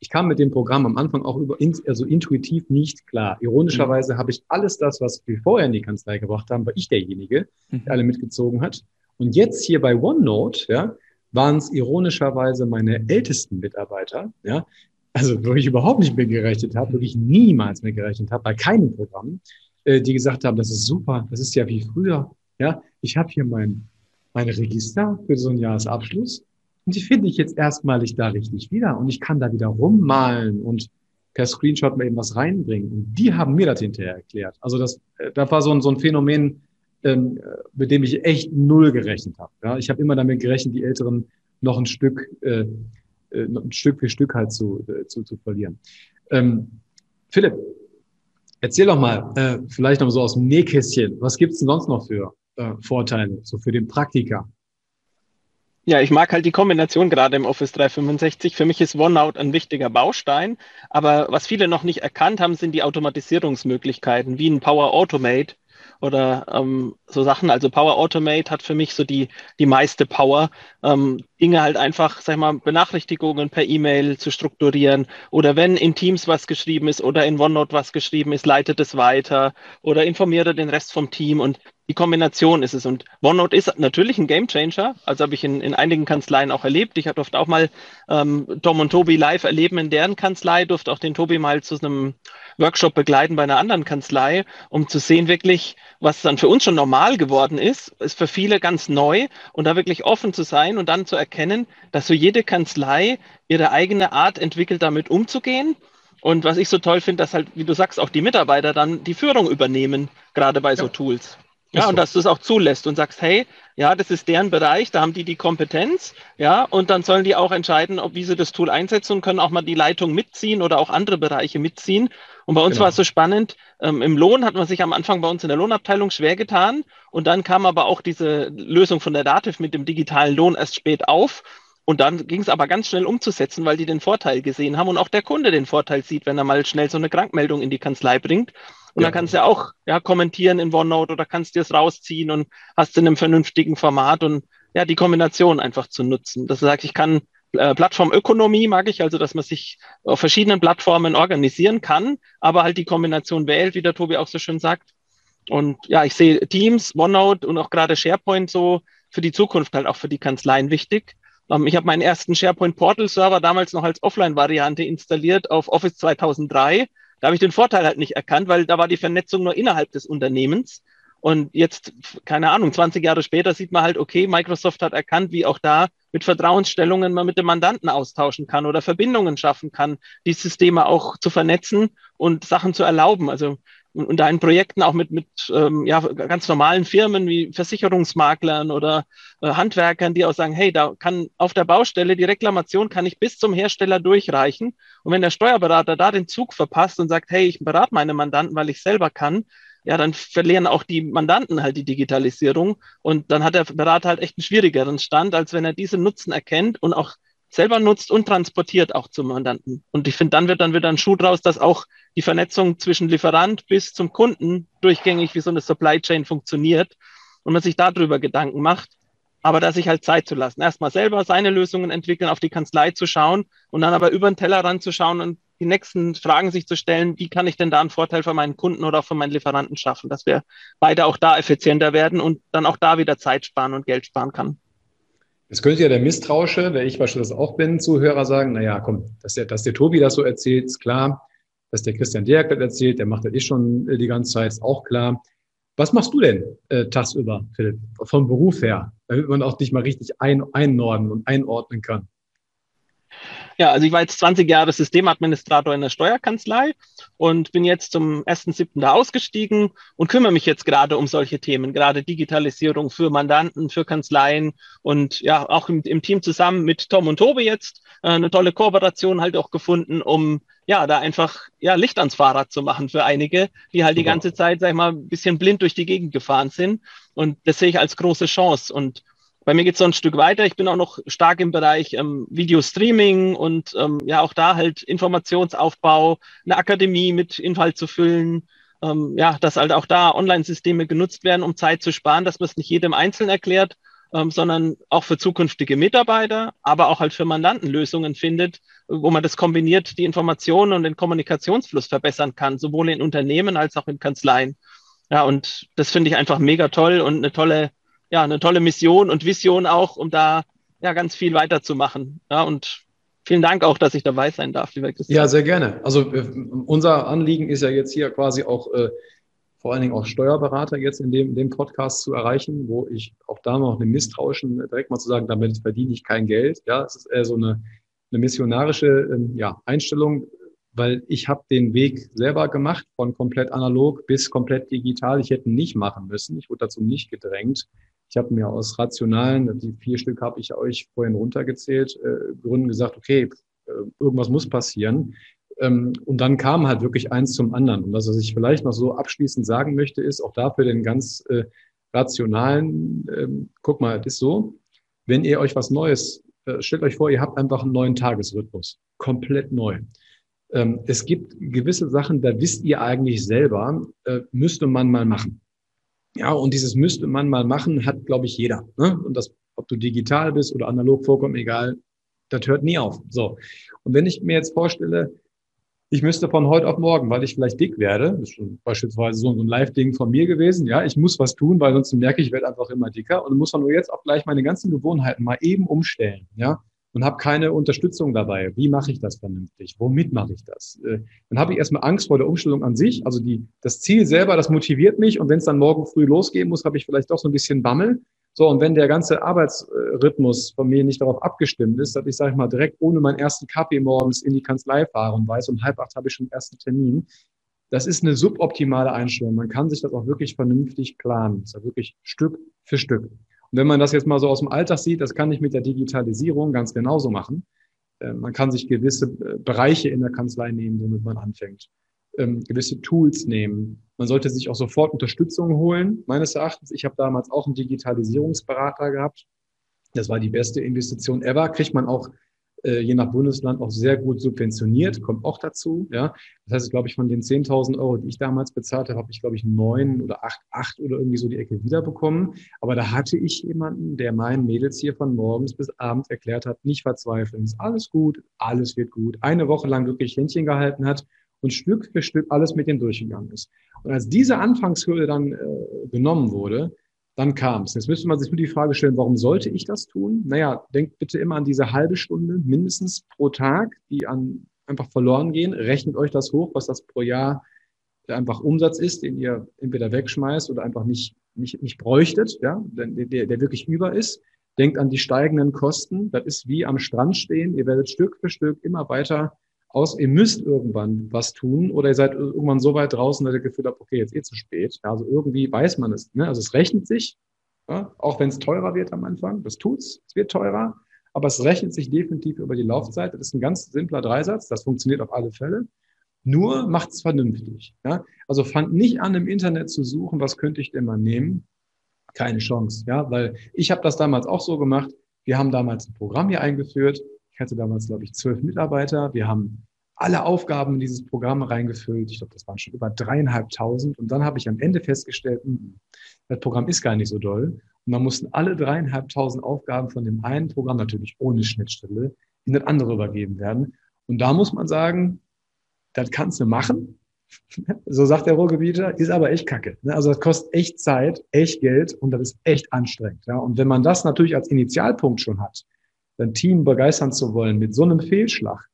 Ich kam mit dem Programm am Anfang auch über, also intuitiv nicht klar. Ironischerweise mhm. habe ich alles das, was wir vorher in die Kanzlei gebracht haben, war ich derjenige, mhm. der alle mitgezogen hat. Und jetzt hier bei OneNote, ja, waren es ironischerweise meine ältesten Mitarbeiter, ja, also wo ich überhaupt nicht mehr gerechnet habe, wirklich niemals mehr gerechnet habe, bei keinem Programm, äh, die gesagt haben, das ist super, das ist ja wie früher. Ja, ich habe hier mein meine Register für so einen Jahresabschluss und die finde ich jetzt erstmalig da richtig wieder und ich kann da wieder rummalen und per Screenshot mal eben was reinbringen. Und die haben mir das hinterher erklärt. Also das, äh, da war so ein, so ein Phänomen, ähm, mit dem ich echt null gerechnet habe. Ja, ich habe immer damit gerechnet, die Älteren noch ein Stück, äh, äh, ein Stück für Stück halt zu, äh, zu, zu verlieren. Ähm, Philipp, erzähl doch mal, äh, vielleicht noch so aus dem Nähkästchen, was gibt's denn sonst noch für äh, Vorteile, so für den Praktiker? Ja, ich mag halt die Kombination gerade im Office 365. Für mich ist OneNote ein wichtiger Baustein, aber was viele noch nicht erkannt haben, sind die Automatisierungsmöglichkeiten, wie ein Power Automate oder ähm, so Sachen. Also Power Automate hat für mich so die, die meiste Power, ähm, Dinge halt einfach, sag ich mal, Benachrichtigungen per E-Mail zu strukturieren oder wenn in Teams was geschrieben ist oder in OneNote was geschrieben ist, leitet es weiter oder informiere den Rest vom Team und die Kombination ist es. Und OneNote ist natürlich ein Gamechanger. Also habe ich in, in einigen Kanzleien auch erlebt. Ich durfte auch mal ähm, Tom und Tobi live erleben in deren Kanzlei, durfte auch den Tobi mal zu einem Workshop begleiten bei einer anderen Kanzlei, um zu sehen wirklich, was dann für uns schon normal geworden ist, ist für viele ganz neu und da wirklich offen zu sein und dann zu erkennen, dass so jede Kanzlei ihre eigene Art entwickelt, damit umzugehen. Und was ich so toll finde, dass halt, wie du sagst, auch die Mitarbeiter dann die Führung übernehmen, gerade bei so Tools. Ja, und dass du es auch zulässt und sagst, hey, ja, das ist deren Bereich, da haben die die Kompetenz, ja, und dann sollen die auch entscheiden, ob wie sie das Tool einsetzen und können auch mal die Leitung mitziehen oder auch andere Bereiche mitziehen. Und bei uns genau. war es so spannend, ähm, im Lohn hat man sich am Anfang bei uns in der Lohnabteilung schwer getan und dann kam aber auch diese Lösung von der Dativ mit dem digitalen Lohn erst spät auf. Und dann ging es aber ganz schnell umzusetzen, weil die den Vorteil gesehen haben und auch der Kunde den Vorteil sieht, wenn er mal schnell so eine Krankmeldung in die Kanzlei bringt. Und ja. dann kannst du ja auch ja, kommentieren in OneNote oder kannst dir es rausziehen und hast in einem vernünftigen Format und ja, die Kombination einfach zu nutzen. Das sagt, ich kann äh, Plattformökonomie mag ich, also dass man sich auf verschiedenen Plattformen organisieren kann, aber halt die Kombination wählt, wie der Tobi auch so schön sagt. Und ja, ich sehe Teams, OneNote und auch gerade SharePoint so für die Zukunft halt auch für die Kanzleien wichtig. Ähm, ich habe meinen ersten SharePoint Portal Server damals noch als Offline-Variante installiert auf Office 2003 da habe ich den Vorteil halt nicht erkannt, weil da war die Vernetzung nur innerhalb des Unternehmens. Und jetzt, keine Ahnung, 20 Jahre später sieht man halt, okay, Microsoft hat erkannt, wie auch da mit Vertrauensstellungen man mit dem Mandanten austauschen kann oder Verbindungen schaffen kann, die Systeme auch zu vernetzen und Sachen zu erlauben. Also und da in Projekten auch mit, mit ähm, ja, ganz normalen Firmen wie Versicherungsmaklern oder äh, Handwerkern, die auch sagen, hey, da kann auf der Baustelle die Reklamation kann ich bis zum Hersteller durchreichen. Und wenn der Steuerberater da den Zug verpasst und sagt, hey, ich berate meine Mandanten, weil ich selber kann, ja, dann verlieren auch die Mandanten halt die Digitalisierung. Und dann hat der Berater halt echt einen schwierigeren Stand, als wenn er diese Nutzen erkennt und auch selber nutzt und transportiert auch zum Mandanten. Und ich finde, dann wird dann wieder ein Schuh draus, dass auch die Vernetzung zwischen Lieferant bis zum Kunden durchgängig wie so eine Supply Chain funktioniert und man sich darüber Gedanken macht, aber da sich halt Zeit zu lassen. Erstmal selber seine Lösungen entwickeln, auf die Kanzlei zu schauen und dann aber über den Tellerrand zu schauen und die nächsten Fragen sich zu stellen, wie kann ich denn da einen Vorteil für meinen Kunden oder für meinen Lieferanten schaffen, dass wir beide auch da effizienter werden und dann auch da wieder Zeit sparen und Geld sparen kann. Jetzt könnte ja der Misstrauische, wer ich beispielsweise auch bin, Zuhörer sagen, naja, komm, dass der, dass der Tobi das so erzählt, ist klar. Dass der Christian Dirk das erzählt, der macht das eh schon äh, die ganze Zeit, ist auch klar. Was machst du denn äh, tagsüber, Philipp, vom Beruf her, damit man auch dich mal richtig ein, einnorden und einordnen kann? Ja, also ich war jetzt 20 Jahre Systemadministrator in der Steuerkanzlei und bin jetzt zum 1.7. da ausgestiegen und kümmere mich jetzt gerade um solche Themen, gerade Digitalisierung für Mandanten, für Kanzleien und ja, auch im, im Team zusammen mit Tom und Tobi jetzt äh, eine tolle Kooperation halt auch gefunden, um ja, da einfach ja Licht ans Fahrrad zu machen für einige, die halt die ganze Zeit, sag ich mal, ein bisschen blind durch die Gegend gefahren sind. Und das sehe ich als große Chance. Und bei mir geht es so ein Stück weiter. Ich bin auch noch stark im Bereich ähm, Video-Streaming und ähm, ja auch da halt Informationsaufbau, eine Akademie mit Inhalt zu füllen. Ähm, ja, dass halt auch da Online-Systeme genutzt werden, um Zeit zu sparen, dass man es nicht jedem einzeln erklärt, ähm, sondern auch für zukünftige Mitarbeiter, aber auch halt für Mandanten Lösungen findet, wo man das kombiniert, die Informationen und den Kommunikationsfluss verbessern kann, sowohl in Unternehmen als auch in Kanzleien. Ja, und das finde ich einfach mega toll und eine tolle ja, eine tolle Mission und Vision auch, um da ja ganz viel weiterzumachen. Ja, und vielen Dank auch, dass ich dabei sein darf, lieber Christian. Ja, sehr gerne. Also äh, unser Anliegen ist ja jetzt hier quasi auch äh, vor allen Dingen auch Steuerberater jetzt in dem, in dem Podcast zu erreichen, wo ich auch da noch eine misstrauischen, direkt mal zu sagen, damit verdiene ich kein Geld. Ja, es ist eher so eine, eine missionarische ähm, ja, Einstellung, weil ich habe den Weg selber gemacht, von komplett analog bis komplett digital. Ich hätte nicht machen müssen. Ich wurde dazu nicht gedrängt. Ich habe mir aus rationalen, die vier Stück habe ich euch vorhin runtergezählt, äh, Gründen gesagt, okay, äh, irgendwas muss passieren. Ähm, und dann kam halt wirklich eins zum anderen. Und was ich vielleicht noch so abschließend sagen möchte, ist auch dafür den ganz äh, rationalen, äh, guck mal, es ist so, wenn ihr euch was Neues, äh, stellt euch vor, ihr habt einfach einen neuen Tagesrhythmus, komplett neu. Ähm, es gibt gewisse Sachen, da wisst ihr eigentlich selber, äh, müsste man mal machen. Ja, und dieses müsste man mal machen, hat, glaube ich, jeder. Ne? Und das, ob du digital bist oder analog vorkommt, egal, das hört nie auf. So. Und wenn ich mir jetzt vorstelle, ich müsste von heute auf morgen, weil ich vielleicht dick werde, das ist schon beispielsweise so ein Live-Ding von mir gewesen, ja, ich muss was tun, weil sonst merke ich, ich werde einfach immer dicker und muss dann nur jetzt auch gleich meine ganzen Gewohnheiten mal eben umstellen, ja, und habe keine Unterstützung dabei. Wie mache ich das vernünftig? Womit mache ich das? Äh, dann habe ich erstmal Angst vor der Umstellung an sich. Also die, das Ziel selber, das motiviert mich und wenn es dann morgen früh losgehen muss, habe ich vielleicht doch so ein bisschen Bammel. So, und wenn der ganze Arbeitsrhythmus von mir nicht darauf abgestimmt ist, dass ich, sage ich mal, direkt ohne meinen ersten Kaffee morgens in die Kanzlei fahre und weiß, um halb acht habe ich schon den ersten Termin, das ist eine suboptimale Einstellung. Man kann sich das auch wirklich vernünftig planen. Das ist ja wirklich Stück für Stück. Wenn man das jetzt mal so aus dem Alltag sieht, das kann ich mit der Digitalisierung ganz genauso machen. Äh, man kann sich gewisse äh, Bereiche in der Kanzlei nehmen, womit man anfängt. Ähm, gewisse Tools nehmen, man sollte sich auch sofort Unterstützung holen, meines Erachtens. Ich habe damals auch einen Digitalisierungsberater gehabt. Das war die beste Investition ever. Kriegt man auch äh, je nach Bundesland auch sehr gut subventioniert, kommt auch dazu. Ja, das heißt, glaube ich, von den 10.000 Euro, die ich damals bezahlt habe, habe ich glaube ich neun oder acht, acht oder irgendwie so die Ecke wiederbekommen. Aber da hatte ich jemanden, der meinen Mädels hier von morgens bis abends erklärt hat, nicht verzweifeln, ist alles gut, alles wird gut. Eine Woche lang wirklich Händchen gehalten hat und Stück für Stück alles mit denen durchgegangen ist. Und als diese Anfangshürde dann äh, genommen wurde, dann kam es. Jetzt müsste man sich nur die Frage stellen, warum sollte ich das tun? Naja, denkt bitte immer an diese halbe Stunde mindestens pro Tag, die an einfach verloren gehen. Rechnet euch das hoch, was das pro Jahr einfach Umsatz ist, den ihr entweder wegschmeißt oder einfach nicht, nicht, nicht bräuchtet, ja, der, der, der wirklich über ist. Denkt an die steigenden Kosten. Das ist wie am Strand stehen. Ihr werdet Stück für Stück immer weiter aus, ihr müsst irgendwann was tun oder ihr seid irgendwann so weit draußen, dass ihr Gefühl habt, okay, jetzt eh zu spät. Ja, also irgendwie weiß man es. Ne? Also es rechnet sich, ja? auch wenn es teurer wird am Anfang. Das tut's, es wird teurer, aber es rechnet sich definitiv über die Laufzeit. Das ist ein ganz simpler Dreisatz, das funktioniert auf alle Fälle. Nur macht es vernünftig. Ja? Also fangt nicht an, im Internet zu suchen, was könnte ich denn mal nehmen. Keine Chance, ja, weil ich habe das damals auch so gemacht. Wir haben damals ein Programm hier eingeführt ich hatte damals, glaube ich, zwölf Mitarbeiter. Wir haben alle Aufgaben in dieses Programm reingefüllt. Ich glaube, das waren schon über dreieinhalbtausend. Und dann habe ich am Ende festgestellt, hm, das Programm ist gar nicht so doll. Und dann mussten alle dreieinhalbtausend Aufgaben von dem einen Programm, natürlich ohne Schnittstelle, in das andere übergeben werden. Und da muss man sagen, das kannst du machen. So sagt der Ruhrgebieter, ist aber echt kacke. Ne? Also das kostet echt Zeit, echt Geld und das ist echt anstrengend. Und wenn man das natürlich als Initialpunkt schon hat, sein Team begeistern zu wollen mit so einem Fehlschlag,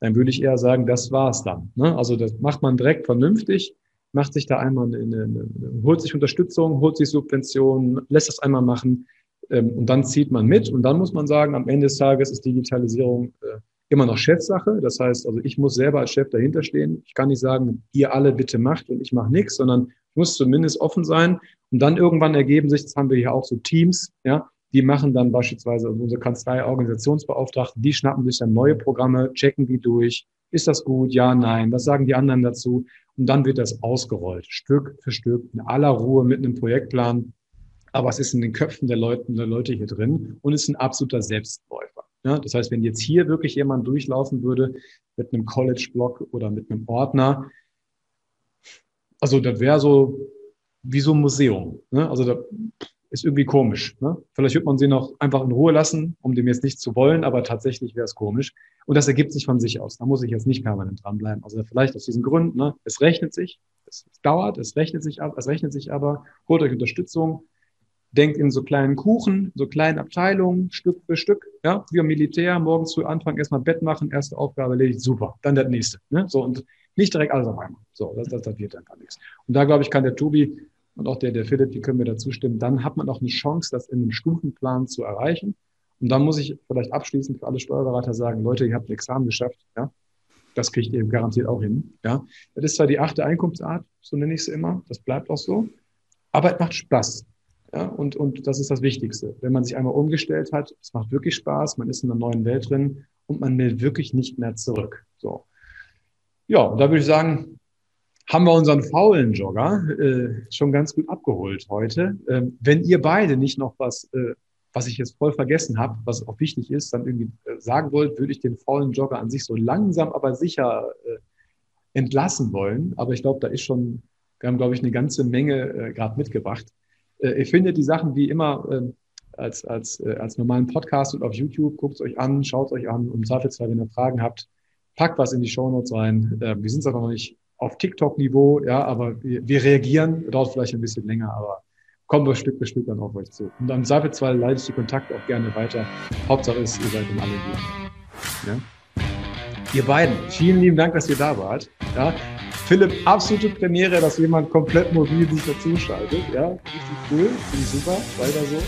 dann würde ich eher sagen, das war's dann. Ne? Also das macht man direkt vernünftig, macht sich da einmal eine, eine, holt sich Unterstützung, holt sich Subventionen, lässt das einmal machen ähm, und dann zieht man mit und dann muss man sagen, am Ende des Tages ist Digitalisierung äh, immer noch Chefsache. Das heißt, also ich muss selber als Chef dahinter stehen. Ich kann nicht sagen, ihr alle bitte macht und ich mache nichts, sondern ich muss zumindest offen sein und dann irgendwann ergeben sich, das haben wir hier auch so Teams, ja, die machen dann beispielsweise unsere Kanzlei Organisationsbeauftragten, die schnappen sich dann neue Programme, checken die durch. Ist das gut? Ja, nein. Was sagen die anderen dazu? Und dann wird das ausgerollt, Stück für Stück, in aller Ruhe mit einem Projektplan. Aber es ist in den Köpfen der Leute, der Leute hier drin und ist ein absoluter Selbstläufer. Ja, das heißt, wenn jetzt hier wirklich jemand durchlaufen würde mit einem College-Blog oder mit einem Ordner, also das wäre so wie so ein Museum. Ne? Also da, ist irgendwie komisch. Ne? Vielleicht wird man sie noch einfach in Ruhe lassen, um dem jetzt nicht zu wollen, aber tatsächlich wäre es komisch. Und das ergibt sich von sich aus. Da muss ich jetzt nicht permanent dranbleiben. Also vielleicht aus diesen Gründen, ne? es rechnet sich, es, dauert, es rechnet sich ab, es rechnet sich aber, holt euch Unterstützung, denkt in so kleinen Kuchen, so kleinen Abteilungen, Stück für Stück, ja, wie im Militär, morgens früh anfangen, erstmal Bett machen, erste Aufgabe erledigt, super, dann das nächste. Ne? So, und Nicht direkt alles auf einmal. So, das, das, das wird dann gar nichts. Und da, glaube ich, kann der Tobi und auch der, der Philipp, die können mir dazu stimmen, dann hat man auch eine Chance, das in einem Stufenplan zu erreichen. Und dann muss ich vielleicht abschließend für alle Steuerberater sagen, Leute, ihr habt ein Examen geschafft, ja. Das kriegt ihr garantiert auch hin, ja. Das ist zwar die achte Einkunftsart, so nenne ich sie immer, das bleibt auch so, aber es macht Spaß. Ja, und, und das ist das Wichtigste. Wenn man sich einmal umgestellt hat, es macht wirklich Spaß, man ist in einer neuen Welt drin und man will wirklich nicht mehr zurück. So. Ja, und da würde ich sagen, haben wir unseren faulen Jogger äh, schon ganz gut abgeholt heute. Ähm, wenn ihr beide nicht noch was, äh, was ich jetzt voll vergessen habe, was auch wichtig ist, dann irgendwie äh, sagen wollt, würde ich den faulen Jogger an sich so langsam, aber sicher äh, entlassen wollen. Aber ich glaube, da ist schon, wir haben, glaube ich, eine ganze Menge äh, gerade mitgebracht. Äh, ihr findet die Sachen wie immer äh, als, als, als normalen Podcast und auf YouTube. Guckt es euch an, schaut es euch an und im Zweifelsfall, wenn ihr Fragen habt, packt was in die Show Notes rein. Äh, wir sind zwar noch nicht auf TikTok-Niveau, ja, aber wir, wir reagieren, dauert vielleicht ein bisschen länger, aber kommen wir Stück für Stück dann auf euch zu. Und am Zweifelsfall leite ich die Kontakte auch gerne weiter. Hauptsache ist, ihr seid in alle gut. Ja? Ihr beiden, vielen lieben Dank, dass ihr da wart. Ja? Philipp, absolute Premiere, dass jemand komplett mobil sich dazuschaltet. Ja, richtig cool, finde ich super, weiter so.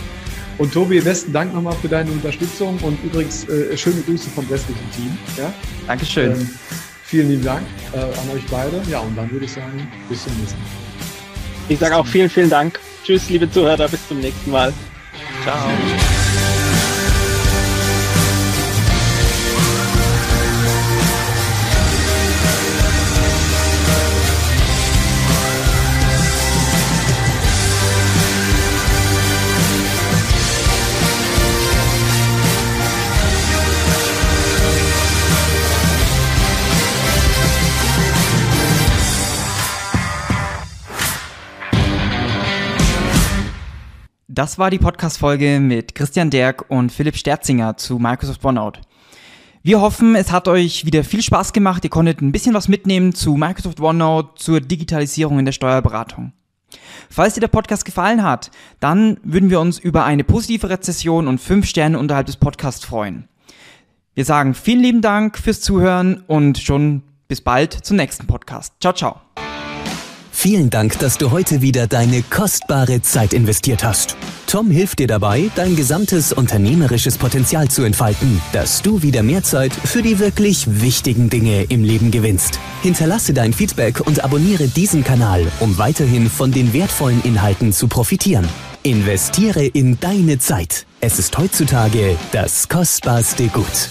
Und Tobi, besten Dank nochmal für deine Unterstützung und übrigens äh, schöne Grüße vom restlichen Team. Ja? Dankeschön. Ähm, Vielen lieben Dank äh, an euch beide. Ja, und dann würde ich sagen, bis zum nächsten Mal. Ich sage auch vielen, vielen Dank. Tschüss, liebe Zuhörer, bis zum nächsten Mal. Ciao. Das war die Podcast-Folge mit Christian Derk und Philipp Sterzinger zu Microsoft OneNote. Wir hoffen, es hat euch wieder viel Spaß gemacht. Ihr konntet ein bisschen was mitnehmen zu Microsoft OneNote, zur Digitalisierung in der Steuerberatung. Falls dir der Podcast gefallen hat, dann würden wir uns über eine positive Rezession und 5 Sterne unterhalb des Podcasts freuen. Wir sagen vielen lieben Dank fürs Zuhören und schon bis bald zum nächsten Podcast. Ciao, ciao. Vielen Dank, dass du heute wieder deine kostbare Zeit investiert hast. Tom hilft dir dabei, dein gesamtes unternehmerisches Potenzial zu entfalten, dass du wieder mehr Zeit für die wirklich wichtigen Dinge im Leben gewinnst. Hinterlasse dein Feedback und abonniere diesen Kanal, um weiterhin von den wertvollen Inhalten zu profitieren. Investiere in deine Zeit. Es ist heutzutage das kostbarste Gut.